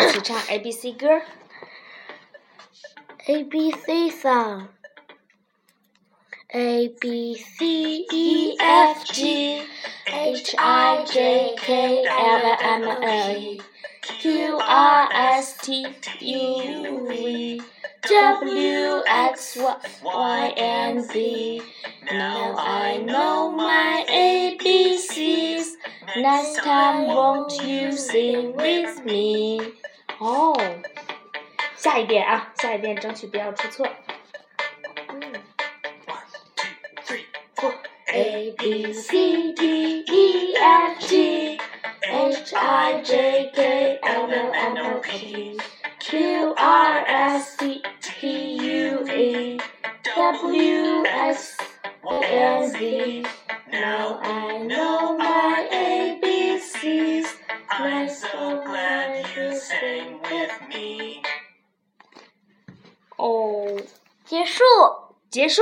一起唱 A B C 歌。A B C song. A B C E F G H I J K L M N Q R S T U V W X Y and Z. Now I know my ABCs. Next time, won't you sing with me? 哦、oh,，下一遍啊，下一遍争取不要出错。A B C D E F G H I J K L M N O P Q R S T T U V W X Y Z. Now I know. I'm so glad you sang with me. 哦，结束。结束。